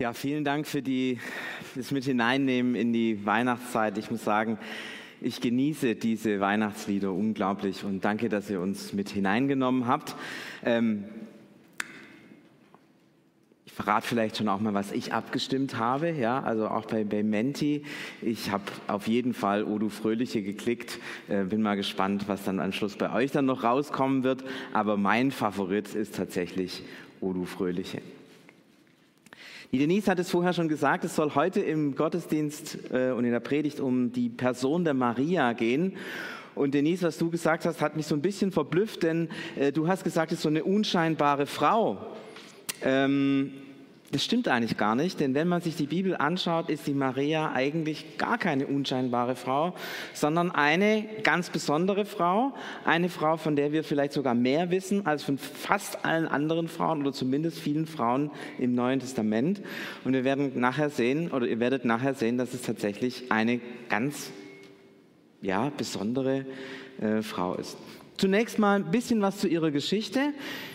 Ja, vielen Dank für die, das mit hineinnehmen in die Weihnachtszeit. Ich muss sagen, ich genieße diese Weihnachtslieder unglaublich und danke, dass ihr uns mit hineingenommen habt. Ähm, ich verrate vielleicht schon auch mal, was ich abgestimmt habe. Ja, also auch bei, bei Menti. Ich habe auf jeden Fall Odu Fröhliche geklickt. Äh, bin mal gespannt, was dann am Schluss bei euch dann noch rauskommen wird. Aber mein Favorit ist tatsächlich Odu Fröhliche. Die Denise hat es vorher schon gesagt, es soll heute im Gottesdienst äh, und in der Predigt um die Person der Maria gehen. Und Denise, was du gesagt hast, hat mich so ein bisschen verblüfft, denn äh, du hast gesagt, es ist so eine unscheinbare Frau. Ähm, das stimmt eigentlich gar nicht, denn wenn man sich die Bibel anschaut, ist die Maria eigentlich gar keine unscheinbare Frau, sondern eine ganz besondere Frau, eine Frau, von der wir vielleicht sogar mehr wissen als von fast allen anderen Frauen oder zumindest vielen Frauen im Neuen Testament. Und wir werden nachher sehen, oder ihr werdet nachher sehen, dass es tatsächlich eine ganz ja, besondere äh, Frau ist. Zunächst mal ein bisschen was zu ihrer Geschichte.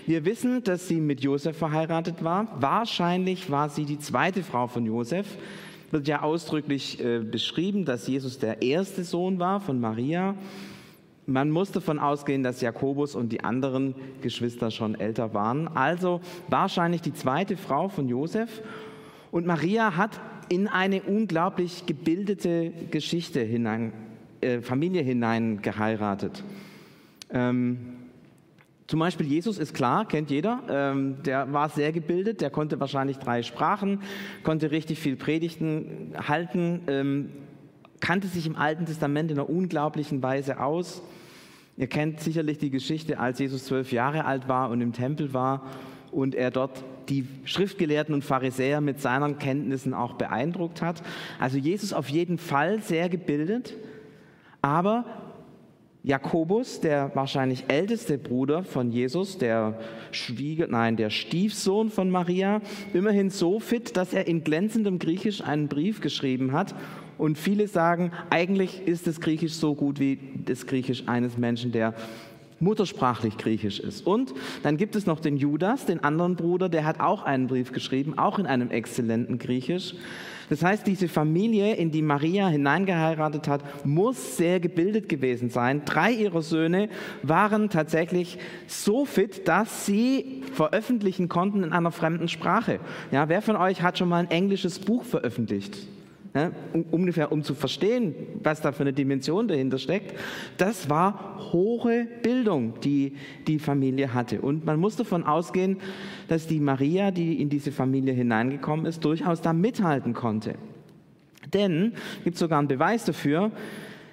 Wir wissen, dass sie mit Josef verheiratet war. Wahrscheinlich war sie die zweite Frau von Josef. Wird ja ausdrücklich äh, beschrieben, dass Jesus der erste Sohn war von Maria. Man muss davon ausgehen, dass Jakobus und die anderen Geschwister schon älter waren. Also wahrscheinlich die zweite Frau von Josef. Und Maria hat in eine unglaublich gebildete Geschichte hinein, äh, Familie hinein geheiratet. Ähm, zum Beispiel Jesus ist klar, kennt jeder. Ähm, der war sehr gebildet, der konnte wahrscheinlich drei Sprachen, konnte richtig viel Predigten halten, ähm, kannte sich im Alten Testament in einer unglaublichen Weise aus. Ihr kennt sicherlich die Geschichte, als Jesus zwölf Jahre alt war und im Tempel war und er dort die Schriftgelehrten und Pharisäer mit seinen Kenntnissen auch beeindruckt hat. Also Jesus auf jeden Fall sehr gebildet, aber Jakobus, der wahrscheinlich älteste Bruder von Jesus, der Schwieger, nein, der Stiefsohn von Maria, immerhin so fit, dass er in glänzendem Griechisch einen Brief geschrieben hat. Und viele sagen, eigentlich ist das Griechisch so gut wie das Griechisch eines Menschen, der muttersprachlich griechisch ist. Und dann gibt es noch den Judas, den anderen Bruder, der hat auch einen Brief geschrieben, auch in einem exzellenten Griechisch. Das heißt, diese Familie, in die Maria hineingeheiratet hat, muss sehr gebildet gewesen sein. Drei ihrer Söhne waren tatsächlich so fit, dass sie veröffentlichen konnten in einer fremden Sprache. Ja, wer von euch hat schon mal ein englisches Buch veröffentlicht? Um, ungefähr um zu verstehen, was da für eine Dimension dahinter steckt. Das war hohe Bildung, die die Familie hatte. Und man muss davon ausgehen, dass die Maria, die in diese Familie hineingekommen ist, durchaus da mithalten konnte. Denn, es gibt sogar einen Beweis dafür,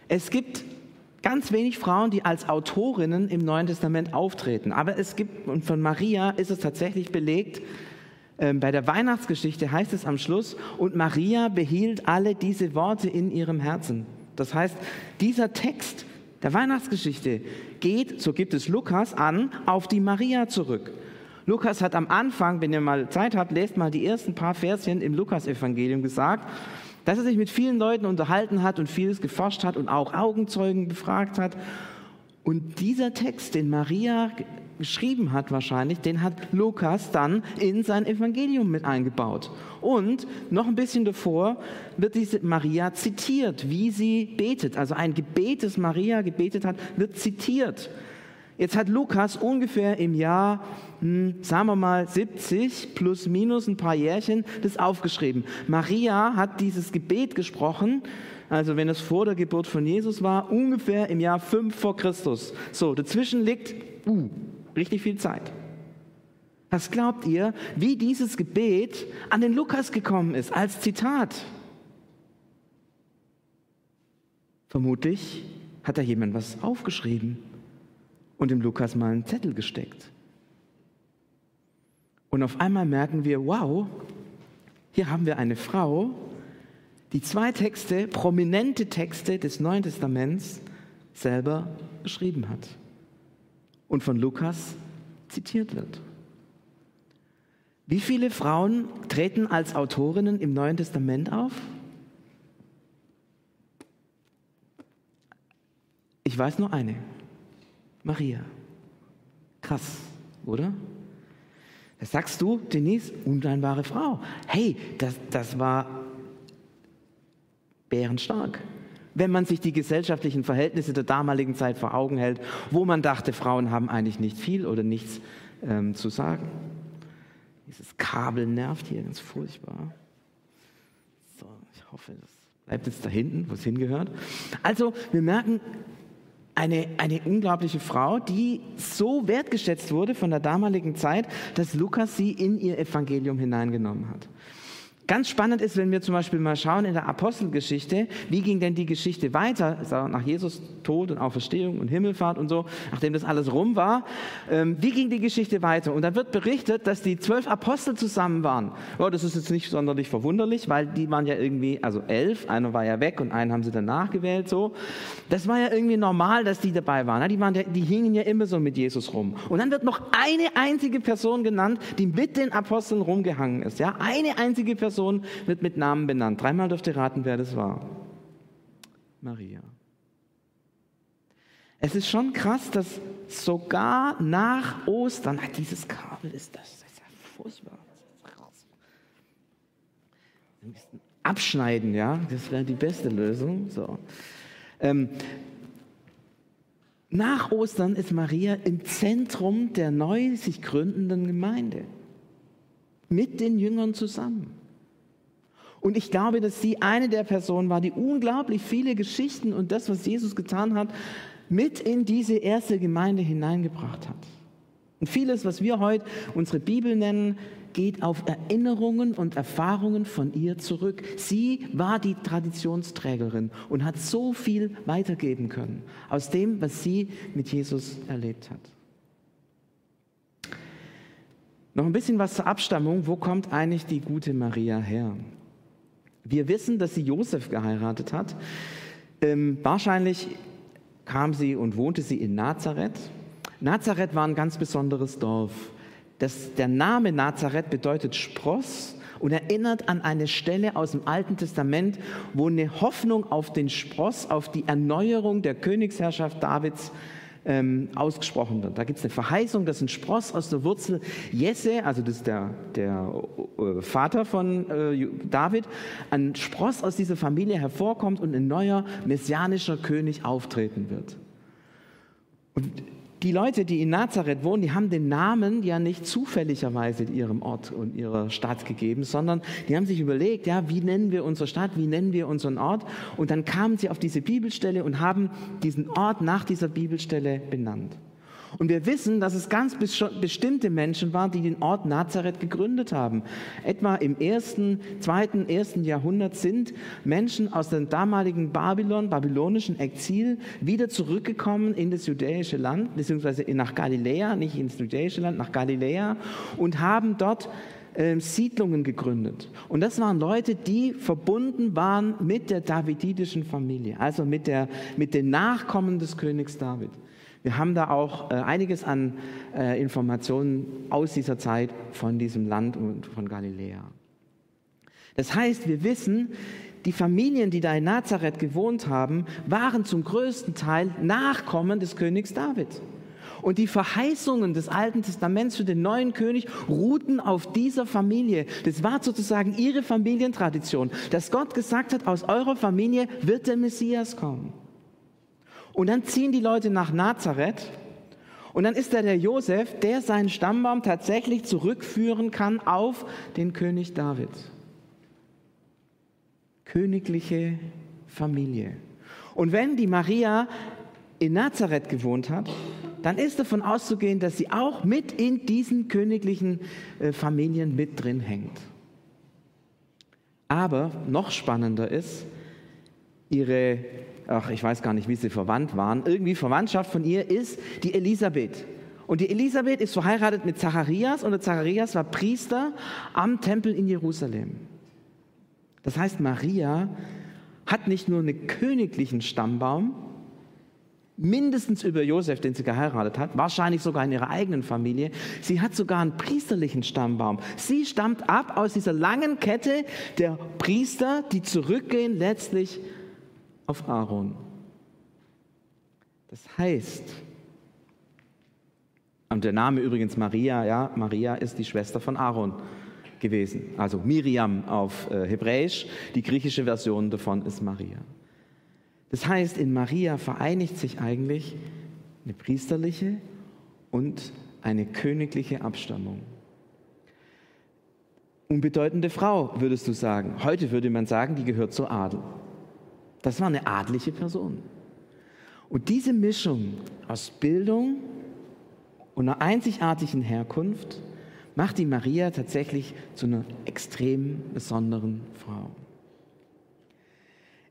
es gibt ganz wenig Frauen, die als Autorinnen im Neuen Testament auftreten. Aber es gibt, und von Maria ist es tatsächlich belegt, bei der Weihnachtsgeschichte heißt es am Schluss, und Maria behielt alle diese Worte in ihrem Herzen. Das heißt, dieser Text der Weihnachtsgeschichte geht, so gibt es Lukas an, auf die Maria zurück. Lukas hat am Anfang, wenn ihr mal Zeit habt, lest mal die ersten paar Verschen im Lukas-Evangelium gesagt, dass er sich mit vielen Leuten unterhalten hat und vieles geforscht hat und auch Augenzeugen befragt hat. Und dieser Text, den Maria geschrieben hat wahrscheinlich, den hat Lukas dann in sein Evangelium mit eingebaut. Und noch ein bisschen davor wird diese Maria zitiert, wie sie betet. Also ein Gebet, das Maria gebetet hat, wird zitiert. Jetzt hat Lukas ungefähr im Jahr, hm, sagen wir mal 70 plus minus ein paar Jährchen, das aufgeschrieben. Maria hat dieses Gebet gesprochen, also wenn es vor der Geburt von Jesus war, ungefähr im Jahr 5 vor Christus. So, dazwischen liegt uh, Richtig viel Zeit. Was glaubt ihr, wie dieses Gebet an den Lukas gekommen ist als Zitat? Vermutlich hat da jemand was aufgeschrieben und dem Lukas mal einen Zettel gesteckt. Und auf einmal merken wir, wow, hier haben wir eine Frau, die zwei Texte, prominente Texte des Neuen Testaments selber geschrieben hat und von Lukas zitiert wird. Wie viele Frauen treten als Autorinnen im Neuen Testament auf? Ich weiß nur eine. Maria. Krass, oder? Das sagst du, Denise, unscheinbare Frau. Hey, das, das war bärenstark. Wenn man sich die gesellschaftlichen Verhältnisse der damaligen Zeit vor Augen hält, wo man dachte, Frauen haben eigentlich nicht viel oder nichts ähm, zu sagen. Dieses Kabel nervt hier ganz furchtbar. So, ich hoffe, das bleibt jetzt da hinten, wo es hingehört. Also, wir merken, eine, eine unglaubliche Frau, die so wertgeschätzt wurde von der damaligen Zeit, dass Lukas sie in ihr Evangelium hineingenommen hat. Ganz spannend ist, wenn wir zum Beispiel mal schauen in der Apostelgeschichte, wie ging denn die Geschichte weiter, nach Jesus Tod und Auferstehung und Himmelfahrt und so, nachdem das alles rum war, ähm, wie ging die Geschichte weiter? Und da wird berichtet, dass die zwölf Apostel zusammen waren. Ja, das ist jetzt nicht sonderlich verwunderlich, weil die waren ja irgendwie, also elf, einer war ja weg und einen haben sie danach gewählt, so. Das war ja irgendwie normal, dass die dabei waren. Die, waren die hingen ja immer so mit Jesus rum. Und dann wird noch eine einzige Person genannt, die mit den Aposteln rumgehangen ist. Ja, eine einzige Person Person wird mit Namen benannt. Dreimal dürft ihr raten, wer das war. Maria. Es ist schon krass, dass sogar nach Ostern, dieses Kabel ist das, das ist ja furchtbar. Abschneiden, ja, das wäre die beste Lösung. So. Ähm, nach Ostern ist Maria im Zentrum der neu sich gründenden Gemeinde. Mit den Jüngern zusammen. Und ich glaube, dass sie eine der Personen war, die unglaublich viele Geschichten und das, was Jesus getan hat, mit in diese erste Gemeinde hineingebracht hat. Und vieles, was wir heute unsere Bibel nennen, geht auf Erinnerungen und Erfahrungen von ihr zurück. Sie war die Traditionsträgerin und hat so viel weitergeben können aus dem, was sie mit Jesus erlebt hat. Noch ein bisschen was zur Abstammung. Wo kommt eigentlich die gute Maria her? Wir wissen, dass sie Josef geheiratet hat. Ähm, wahrscheinlich kam sie und wohnte sie in Nazareth. Nazareth war ein ganz besonderes Dorf. Das, der Name Nazareth bedeutet Spross und erinnert an eine Stelle aus dem Alten Testament, wo eine Hoffnung auf den Spross, auf die Erneuerung der Königsherrschaft Davids ähm, ausgesprochen wird. Da gibt es eine Verheißung, dass ein Spross aus der Wurzel Jesse, also das ist der, der äh, Vater von äh, David, ein Spross aus dieser Familie hervorkommt und ein neuer messianischer König auftreten wird. Und die Leute, die in Nazareth wohnen, die haben den Namen ja nicht zufälligerweise ihrem Ort und ihrer Stadt gegeben, sondern die haben sich überlegt, ja, wie nennen wir unsere Stadt, wie nennen wir unseren Ort? Und dann kamen sie auf diese Bibelstelle und haben diesen Ort nach dieser Bibelstelle benannt. Und wir wissen, dass es ganz bestimmte Menschen waren, die den Ort Nazareth gegründet haben. Etwa im ersten, zweiten, ersten Jahrhundert sind Menschen aus dem damaligen Babylon, babylonischen Exil, wieder zurückgekommen in das judäische Land, beziehungsweise nach Galiläa, nicht ins judäische Land, nach Galiläa und haben dort äh, Siedlungen gegründet. Und das waren Leute, die verbunden waren mit der davididischen Familie, also mit, der, mit den Nachkommen des Königs David. Wir haben da auch äh, einiges an äh, Informationen aus dieser Zeit von diesem Land und von Galiläa. Das heißt, wir wissen, die Familien, die da in Nazareth gewohnt haben, waren zum größten Teil Nachkommen des Königs David. Und die Verheißungen des Alten Testaments für den neuen König ruhten auf dieser Familie. Das war sozusagen ihre Familientradition, dass Gott gesagt hat, aus eurer Familie wird der Messias kommen. Und dann ziehen die Leute nach Nazareth und dann ist da der Josef, der seinen Stammbaum tatsächlich zurückführen kann auf den König David. Königliche Familie. Und wenn die Maria in Nazareth gewohnt hat, dann ist davon auszugehen, dass sie auch mit in diesen königlichen äh, Familien mit drin hängt. Aber noch spannender ist, ihre ach, ich weiß gar nicht, wie sie verwandt waren, irgendwie Verwandtschaft von ihr ist die Elisabeth. Und die Elisabeth ist verheiratet mit Zacharias und der Zacharias war Priester am Tempel in Jerusalem. Das heißt, Maria hat nicht nur einen königlichen Stammbaum, mindestens über Josef, den sie geheiratet hat, wahrscheinlich sogar in ihrer eigenen Familie. Sie hat sogar einen priesterlichen Stammbaum. Sie stammt ab aus dieser langen Kette der Priester, die zurückgehen letztlich auf Aaron. Das heißt, Und der Name übrigens Maria, ja, Maria ist die Schwester von Aaron gewesen. Also Miriam auf äh, Hebräisch, die griechische Version davon ist Maria. Das heißt, in Maria vereinigt sich eigentlich eine priesterliche und eine königliche Abstammung. Unbedeutende Frau, würdest du sagen. Heute würde man sagen, die gehört zur Adel. Das war eine adliche Person. Und diese Mischung aus Bildung und einer einzigartigen Herkunft macht die Maria tatsächlich zu einer extrem besonderen Frau.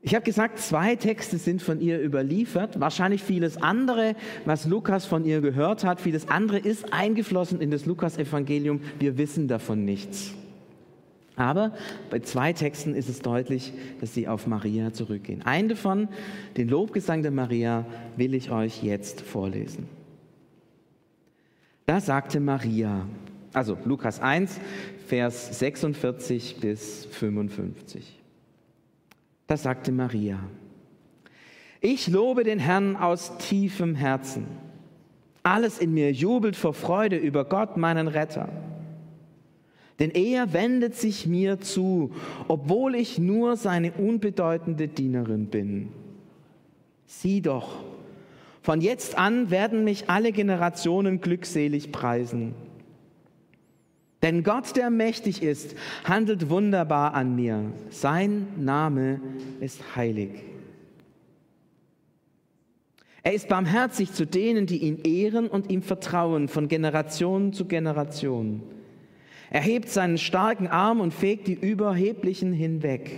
Ich habe gesagt, zwei Texte sind von ihr überliefert. Wahrscheinlich vieles andere, was Lukas von ihr gehört hat, vieles andere ist eingeflossen in das Lukas-Evangelium. Wir wissen davon nichts. Aber bei zwei Texten ist es deutlich, dass sie auf Maria zurückgehen. Einen davon, den Lobgesang der Maria, will ich euch jetzt vorlesen. Da sagte Maria, also Lukas 1, Vers 46 bis 55. Da sagte Maria, ich lobe den Herrn aus tiefem Herzen. Alles in mir jubelt vor Freude über Gott, meinen Retter. Denn er wendet sich mir zu, obwohl ich nur seine unbedeutende Dienerin bin. Sieh doch, von jetzt an werden mich alle Generationen glückselig preisen. Denn Gott, der mächtig ist, handelt wunderbar an mir. Sein Name ist heilig. Er ist barmherzig zu denen, die ihn ehren und ihm vertrauen, von Generation zu Generation. Er hebt seinen starken Arm und fegt die Überheblichen hinweg.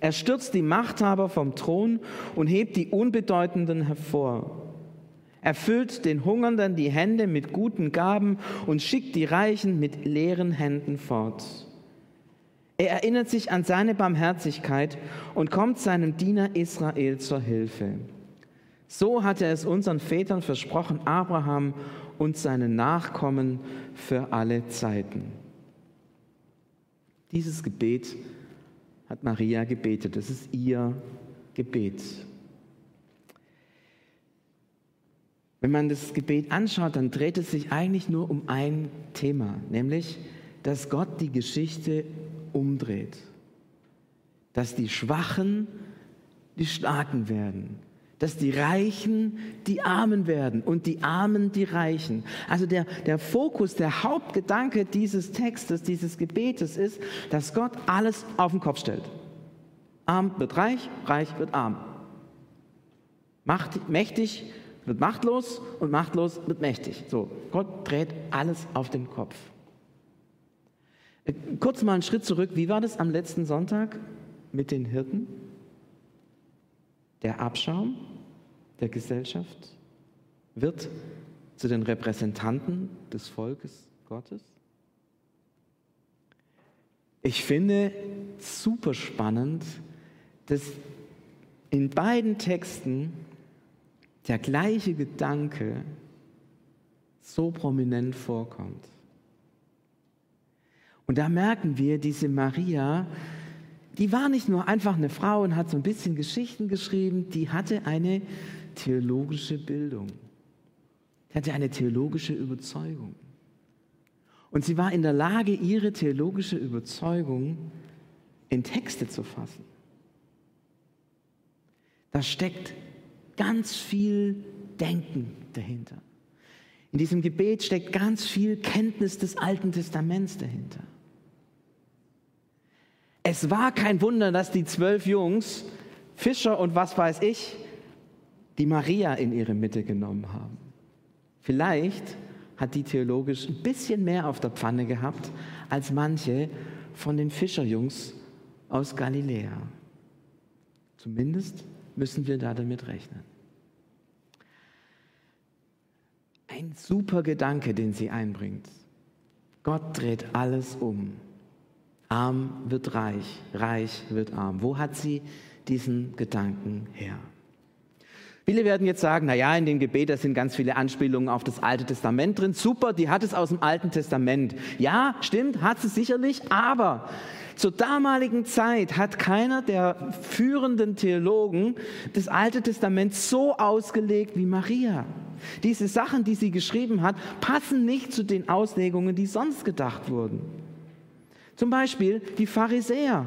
Er stürzt die Machthaber vom Thron und hebt die Unbedeutenden hervor. Er füllt den Hungernden die Hände mit guten Gaben und schickt die Reichen mit leeren Händen fort. Er erinnert sich an seine Barmherzigkeit und kommt seinem Diener Israel zur Hilfe. So hat er es unseren Vätern versprochen, Abraham und seinen Nachkommen für alle Zeiten. Dieses Gebet hat Maria gebetet. Das ist ihr Gebet. Wenn man das Gebet anschaut, dann dreht es sich eigentlich nur um ein Thema, nämlich, dass Gott die Geschichte umdreht. Dass die Schwachen die Starken werden. Dass die Reichen die Armen werden und die Armen die Reichen. Also der, der Fokus, der Hauptgedanke dieses Textes, dieses Gebetes ist, dass Gott alles auf den Kopf stellt. Arm wird reich, reich wird arm. Macht, mächtig wird machtlos und machtlos wird mächtig. So, Gott dreht alles auf den Kopf. Äh, kurz mal einen Schritt zurück. Wie war das am letzten Sonntag mit den Hirten? Der Abschaum der Gesellschaft wird zu den Repräsentanten des Volkes Gottes. Ich finde super spannend, dass in beiden Texten der gleiche Gedanke so prominent vorkommt. Und da merken wir, diese Maria, die war nicht nur einfach eine Frau und hat so ein bisschen Geschichten geschrieben, die hatte eine theologische Bildung. Die hatte eine theologische Überzeugung. Und sie war in der Lage, ihre theologische Überzeugung in Texte zu fassen. Da steckt ganz viel Denken dahinter. In diesem Gebet steckt ganz viel Kenntnis des Alten Testaments dahinter. Es war kein Wunder, dass die zwölf Jungs, Fischer und was weiß ich, die Maria in ihre Mitte genommen haben. Vielleicht hat die theologisch ein bisschen mehr auf der Pfanne gehabt als manche von den Fischerjungs aus Galiläa. Zumindest müssen wir da damit rechnen. Ein super Gedanke, den sie einbringt. Gott dreht alles um. Arm wird reich, reich wird arm. Wo hat sie diesen Gedanken her? Viele werden jetzt sagen, na ja, in dem Gebet, da sind ganz viele Anspielungen auf das Alte Testament drin. Super, die hat es aus dem Alten Testament. Ja, stimmt, hat sie sicherlich, aber zur damaligen Zeit hat keiner der führenden Theologen das Alte Testament so ausgelegt wie Maria. Diese Sachen, die sie geschrieben hat, passen nicht zu den Auslegungen, die sonst gedacht wurden. Zum Beispiel die Pharisäer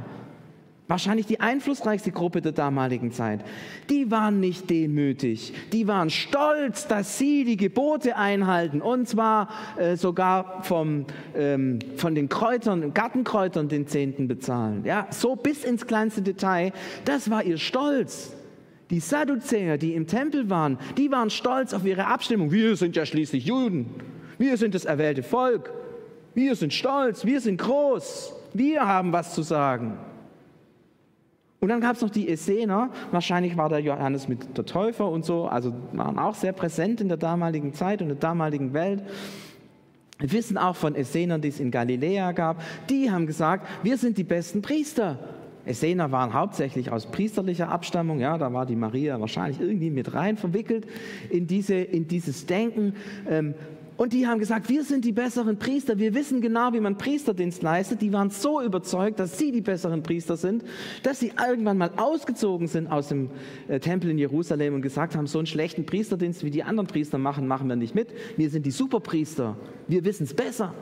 wahrscheinlich die einflussreichste Gruppe der damaligen Zeit, die waren nicht demütig, die waren stolz, dass sie die Gebote einhalten und zwar äh, sogar vom, ähm, von den Kräutern, Gartenkräutern den Zehnten bezahlen. Ja, so bis ins kleinste Detail, das war ihr Stolz. Die Sadduzäer, die im Tempel waren, die waren stolz auf ihre Abstimmung. Wir sind ja schließlich Juden. Wir sind das erwählte Volk. Wir sind stolz. Wir sind groß. Wir haben was zu sagen. Und dann gab es noch die Essener, wahrscheinlich war der Johannes mit der Täufer und so, also waren auch sehr präsent in der damaligen Zeit und der damaligen Welt. Wir wissen auch von Essenern, die es in Galiläa gab, die haben gesagt, wir sind die besten Priester. Essener waren hauptsächlich aus priesterlicher Abstammung, ja, da war die Maria wahrscheinlich irgendwie mit rein verwickelt in, diese, in dieses Denken. Ähm, und die haben gesagt, wir sind die besseren Priester, wir wissen genau, wie man Priesterdienst leistet. Die waren so überzeugt, dass sie die besseren Priester sind, dass sie irgendwann mal ausgezogen sind aus dem äh, Tempel in Jerusalem und gesagt haben, so einen schlechten Priesterdienst, wie die anderen Priester machen, machen wir nicht mit. Wir sind die Superpriester, wir wissen es besser.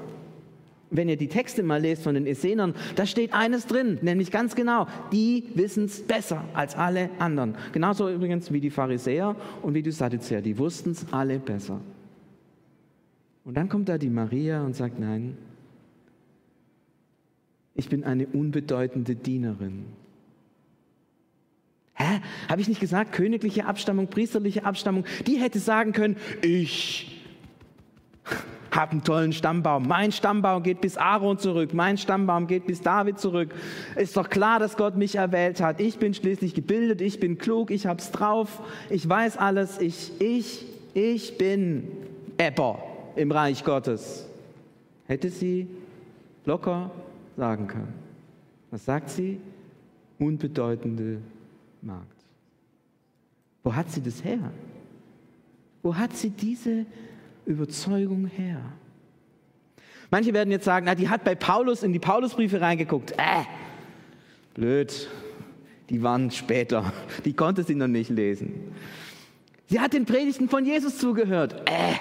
Wenn ihr die Texte mal lest von den Essenern, da steht eines drin, nämlich ganz genau, die wissen es besser als alle anderen. Genauso übrigens wie die Pharisäer und wie die Sadduzäer, die wussten es alle besser. Und dann kommt da die Maria und sagt, nein, ich bin eine unbedeutende Dienerin. Hä? Habe ich nicht gesagt, königliche Abstammung, priesterliche Abstammung? Die hätte sagen können, ich habe einen tollen Stammbaum. Mein Stammbaum geht bis Aaron zurück. Mein Stammbaum geht bis David zurück. Ist doch klar, dass Gott mich erwählt hat. Ich bin schließlich gebildet, ich bin klug, ich hab's drauf, ich weiß alles. Ich, ich, ich bin Ebber im Reich Gottes. Hätte sie locker sagen können. Was sagt sie? Unbedeutende Magd. Wo hat sie das her? Wo hat sie diese Überzeugung her? Manche werden jetzt sagen, na, die hat bei Paulus in die Paulusbriefe reingeguckt. Äh, blöd. Die waren später. Die konnte sie noch nicht lesen. Sie hat den Predigten von Jesus zugehört. Äh,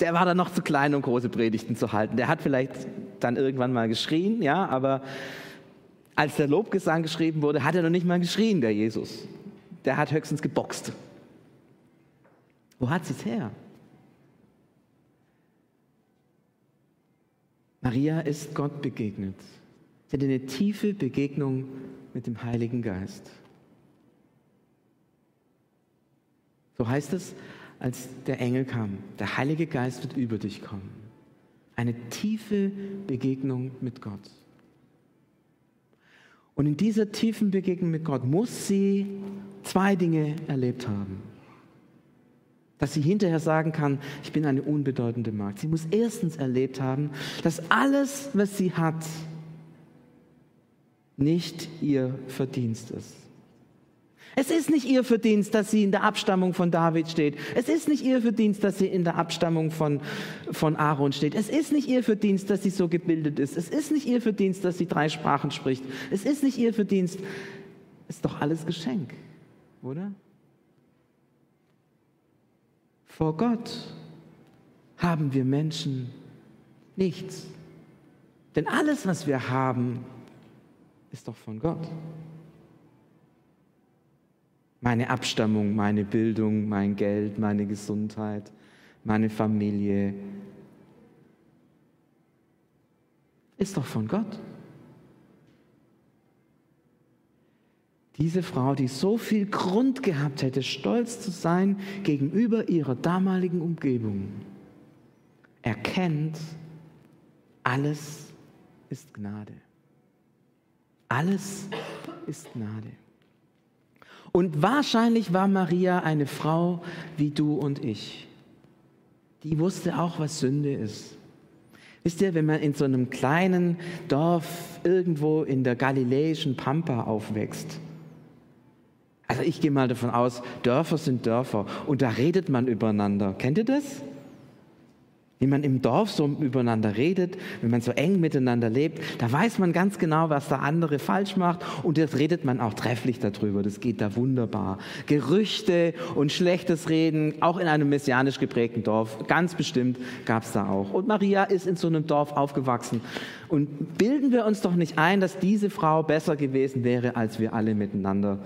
der war dann noch zu klein, um große Predigten zu halten. Der hat vielleicht dann irgendwann mal geschrien, ja, aber als der Lobgesang geschrieben wurde, hat er noch nicht mal geschrien, der Jesus. Der hat höchstens geboxt. Wo hat sie es her? Maria ist Gott begegnet. Sie hatte eine tiefe Begegnung mit dem Heiligen Geist. So heißt es, als der Engel kam. Der Heilige Geist wird über dich kommen. Eine tiefe Begegnung mit Gott. Und in dieser tiefen Begegnung mit Gott muss sie zwei Dinge erlebt haben. Dass sie hinterher sagen kann, ich bin eine unbedeutende Magd. Sie muss erstens erlebt haben, dass alles, was sie hat, nicht ihr Verdienst ist. Es ist nicht ihr Verdienst, dass sie in der Abstammung von David steht. Es ist nicht ihr Verdienst, dass sie in der Abstammung von, von Aaron steht. Es ist nicht ihr Verdienst, dass sie so gebildet ist. Es ist nicht ihr Verdienst, dass sie drei Sprachen spricht. Es ist nicht ihr Verdienst. Ist doch alles Geschenk, oder? Vor Gott haben wir Menschen nichts. Denn alles, was wir haben, ist doch von Gott meine Abstammung, meine Bildung, mein Geld, meine Gesundheit, meine Familie. Ist doch von Gott. Diese Frau, die so viel Grund gehabt hätte, stolz zu sein gegenüber ihrer damaligen Umgebung, erkennt, alles ist Gnade. Alles ist Gnade. Und wahrscheinlich war Maria eine Frau wie du und ich. Die wusste auch, was Sünde ist. Wisst ihr, wenn man in so einem kleinen Dorf irgendwo in der galiläischen Pampa aufwächst, Also ich gehe mal davon aus, Dörfer sind Dörfer und da redet man übereinander. Kennt ihr das? Wie man im Dorf so übereinander redet, wenn man so eng miteinander lebt, da weiß man ganz genau, was der andere falsch macht und jetzt redet man auch trefflich darüber. Das geht da wunderbar. Gerüchte und schlechtes Reden, auch in einem messianisch geprägten Dorf, ganz bestimmt gab es da auch. Und Maria ist in so einem Dorf aufgewachsen. Und bilden wir uns doch nicht ein, dass diese Frau besser gewesen wäre als wir alle miteinander.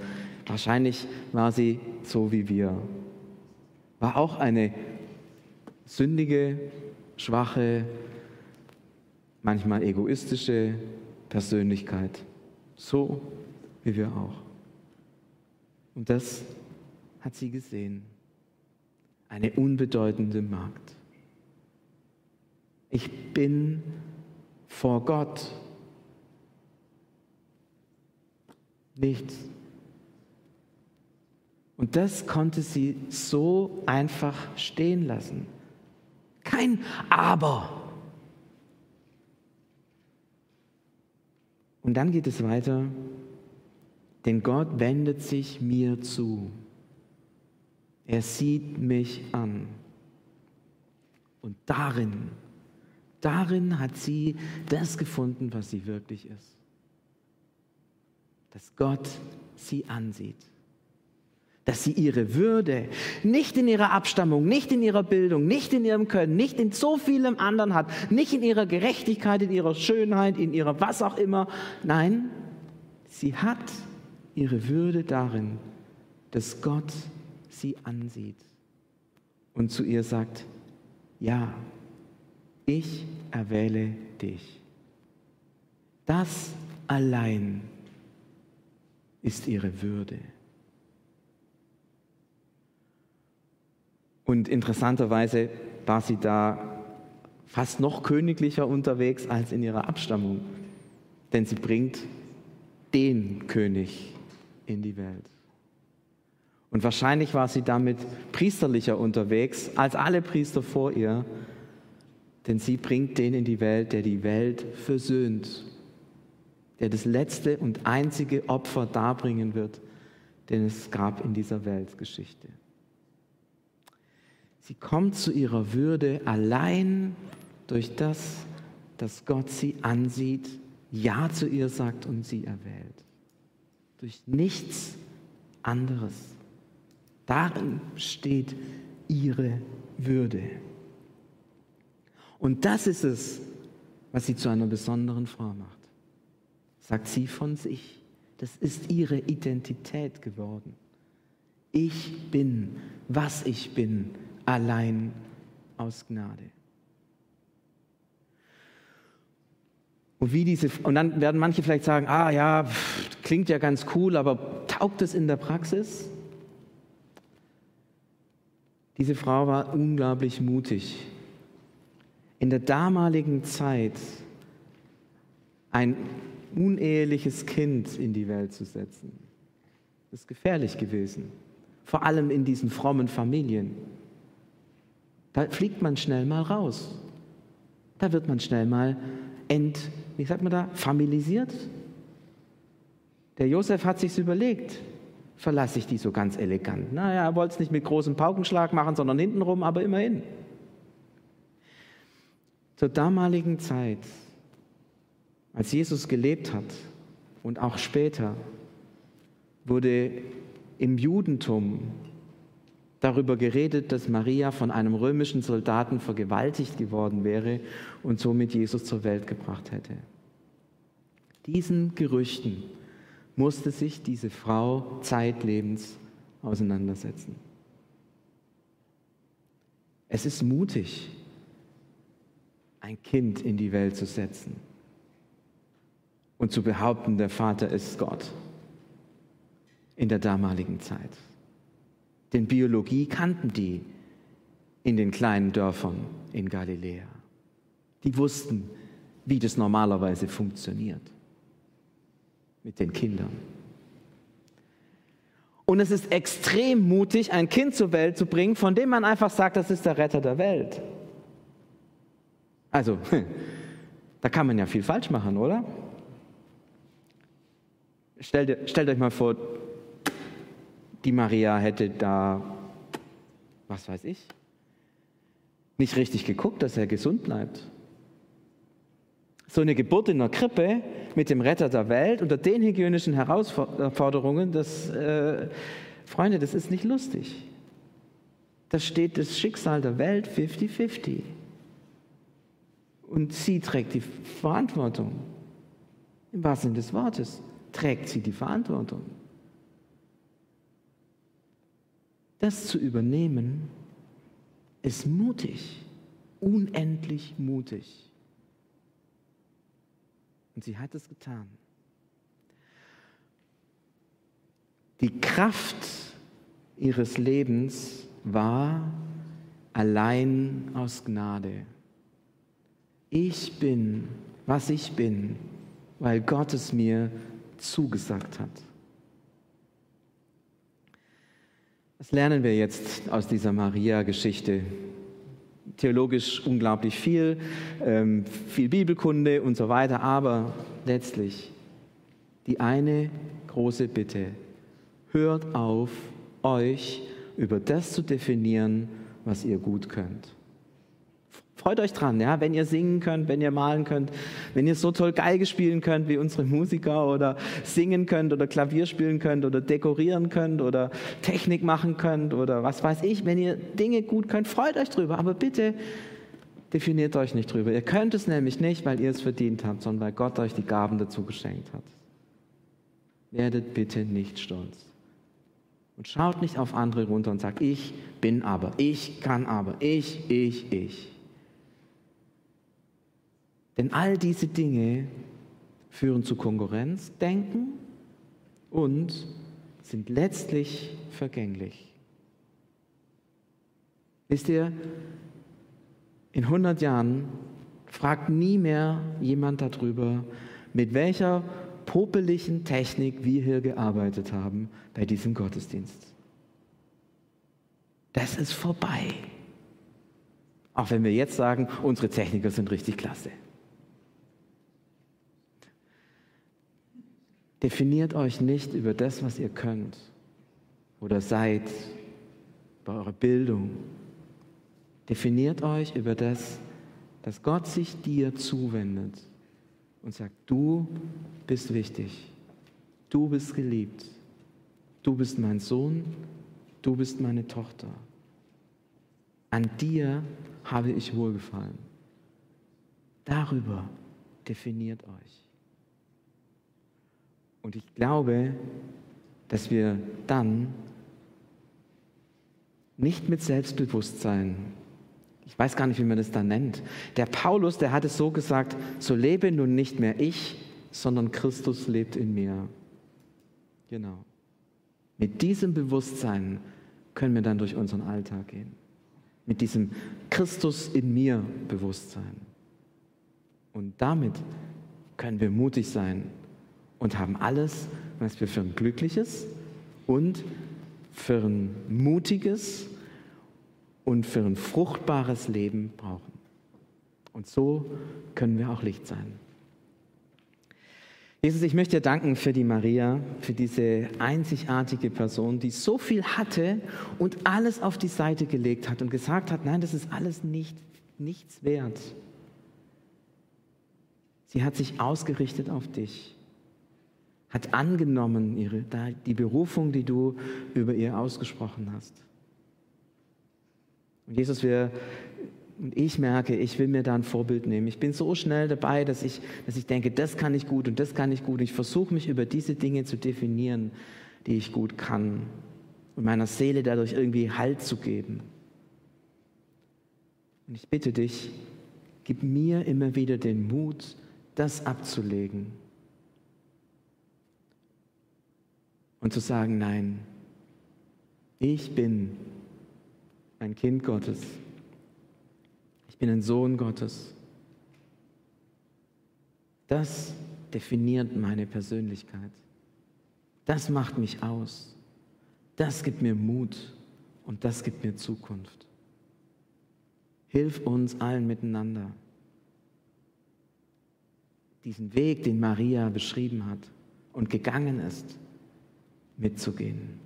Wahrscheinlich war sie so wie wir. War auch eine sündige, schwache, manchmal egoistische Persönlichkeit. So wie wir auch. Und das hat sie gesehen. Eine unbedeutende Magd. Ich bin vor Gott nichts. Und das konnte sie so einfach stehen lassen. Kein Aber. Und dann geht es weiter, denn Gott wendet sich mir zu. Er sieht mich an. Und darin, darin hat sie das gefunden, was sie wirklich ist. Dass Gott sie ansieht dass sie ihre Würde nicht in ihrer Abstammung, nicht in ihrer Bildung, nicht in ihrem Können, nicht in so vielem anderen hat, nicht in ihrer Gerechtigkeit, in ihrer Schönheit, in ihrer was auch immer. Nein, sie hat ihre Würde darin, dass Gott sie ansieht und zu ihr sagt, ja, ich erwähle dich. Das allein ist ihre Würde. Und interessanterweise war sie da fast noch königlicher unterwegs als in ihrer Abstammung. Denn sie bringt den König in die Welt. Und wahrscheinlich war sie damit priesterlicher unterwegs als alle Priester vor ihr, denn sie bringt den in die Welt, der die Welt versöhnt, der das letzte und einzige Opfer darbringen wird, den es gab in dieser Weltgeschichte. Sie kommt zu ihrer Würde allein durch das, dass Gott sie ansieht, Ja zu ihr sagt und sie erwählt. Durch nichts anderes. Darin steht ihre Würde. Und das ist es, was sie zu einer besonderen Frau macht. Sagt sie von sich. Das ist ihre Identität geworden. Ich bin, was ich bin, allein aus Gnade. Und, wie diese, und dann werden manche vielleicht sagen, ah ja, klingt ja ganz cool, aber taugt es in der Praxis? Diese Frau war unglaublich mutig. In der damaligen Zeit ein uneheliches Kind in die Welt zu setzen, ist gefährlich gewesen. Vor allem in diesen frommen Familien. Da fliegt man schnell mal raus. Da wird man schnell mal ent, wie sagt man da, familisiert. Der Josef hat sich's überlegt. Verlasse ich die so ganz elegant? Naja, er wollte es nicht mit großem Paukenschlag machen, sondern hintenrum, aber immerhin. Zur damaligen Zeit, als Jesus gelebt hat und auch später, wurde im Judentum darüber geredet, dass Maria von einem römischen Soldaten vergewaltigt geworden wäre und somit Jesus zur Welt gebracht hätte. Diesen Gerüchten musste sich diese Frau zeitlebens auseinandersetzen. Es ist mutig, ein Kind in die Welt zu setzen und zu behaupten, der Vater ist Gott in der damaligen Zeit. Denn Biologie kannten die in den kleinen Dörfern in Galiläa. Die wussten, wie das normalerweise funktioniert mit den Kindern. Und es ist extrem mutig, ein Kind zur Welt zu bringen, von dem man einfach sagt, das ist der Retter der Welt. Also, da kann man ja viel falsch machen, oder? Stellt, stellt euch mal vor, die Maria hätte da, was weiß ich, nicht richtig geguckt, dass er gesund bleibt. So eine Geburt in der Krippe mit dem Retter der Welt unter den hygienischen Herausforderungen, das, äh, Freunde, das ist nicht lustig. Da steht das Schicksal der Welt 50-50. Und sie trägt die Verantwortung. Im wahrsten Sinne des Wortes trägt sie die Verantwortung. Das zu übernehmen, ist mutig, unendlich mutig. Und sie hat es getan. Die Kraft ihres Lebens war allein aus Gnade. Ich bin, was ich bin, weil Gott es mir zugesagt hat. Was lernen wir jetzt aus dieser Maria-Geschichte? Theologisch unglaublich viel, ähm, viel Bibelkunde und so weiter, aber letztlich die eine große Bitte, hört auf, euch über das zu definieren, was ihr gut könnt. Freut euch dran, ja, wenn ihr singen könnt, wenn ihr malen könnt, wenn ihr so toll Geige spielen könnt wie unsere Musiker oder singen könnt oder Klavier spielen könnt oder dekorieren könnt oder Technik machen könnt oder was weiß ich, wenn ihr Dinge gut könnt, freut euch drüber, aber bitte definiert euch nicht drüber. Ihr könnt es nämlich nicht, weil ihr es verdient habt, sondern weil Gott euch die Gaben dazu geschenkt hat. Werdet bitte nicht stolz. Und schaut nicht auf andere runter und sagt, ich bin aber, ich kann aber, ich, ich, ich. Denn all diese Dinge führen zu Konkurrenzdenken und sind letztlich vergänglich. Wisst ihr, in 100 Jahren fragt nie mehr jemand darüber, mit welcher popeligen Technik wir hier gearbeitet haben bei diesem Gottesdienst. Das ist vorbei. Auch wenn wir jetzt sagen, unsere Techniker sind richtig klasse. Definiert euch nicht über das, was ihr könnt oder seid, bei eurer Bildung. Definiert euch über das, dass Gott sich dir zuwendet und sagt, du bist wichtig, du bist geliebt, du bist mein Sohn, du bist meine Tochter. An dir habe ich wohlgefallen. Darüber definiert euch. Und ich glaube, dass wir dann nicht mit Selbstbewusstsein, ich weiß gar nicht, wie man das da nennt, der Paulus, der hat es so gesagt, so lebe nun nicht mehr ich, sondern Christus lebt in mir. Genau. Mit diesem Bewusstsein können wir dann durch unseren Alltag gehen. Mit diesem Christus in mir Bewusstsein. Und damit können wir mutig sein und haben alles, was wir für ein glückliches und für ein mutiges und für ein fruchtbares Leben brauchen. Und so können wir auch Licht sein. Jesus, ich möchte dir danken für die Maria, für diese einzigartige Person, die so viel hatte und alles auf die Seite gelegt hat und gesagt hat, nein, das ist alles nicht, nichts wert. Sie hat sich ausgerichtet auf dich hat angenommen ihre, die Berufung, die du über ihr ausgesprochen hast. Und Jesus, wir, und ich merke, ich will mir da ein Vorbild nehmen. Ich bin so schnell dabei, dass ich, dass ich denke, das kann ich gut und das kann ich gut. Ich versuche mich über diese Dinge zu definieren, die ich gut kann und meiner Seele dadurch irgendwie Halt zu geben. Und ich bitte dich, gib mir immer wieder den Mut, das abzulegen und zu sagen, nein, ich bin ein Kind Gottes. Ich bin ein Sohn Gottes. Das definiert meine Persönlichkeit. Das macht mich aus. Das gibt mir Mut und das gibt mir Zukunft. Hilf uns allen miteinander, diesen Weg, den Maria beschrieben hat und gegangen ist, mitzugehen.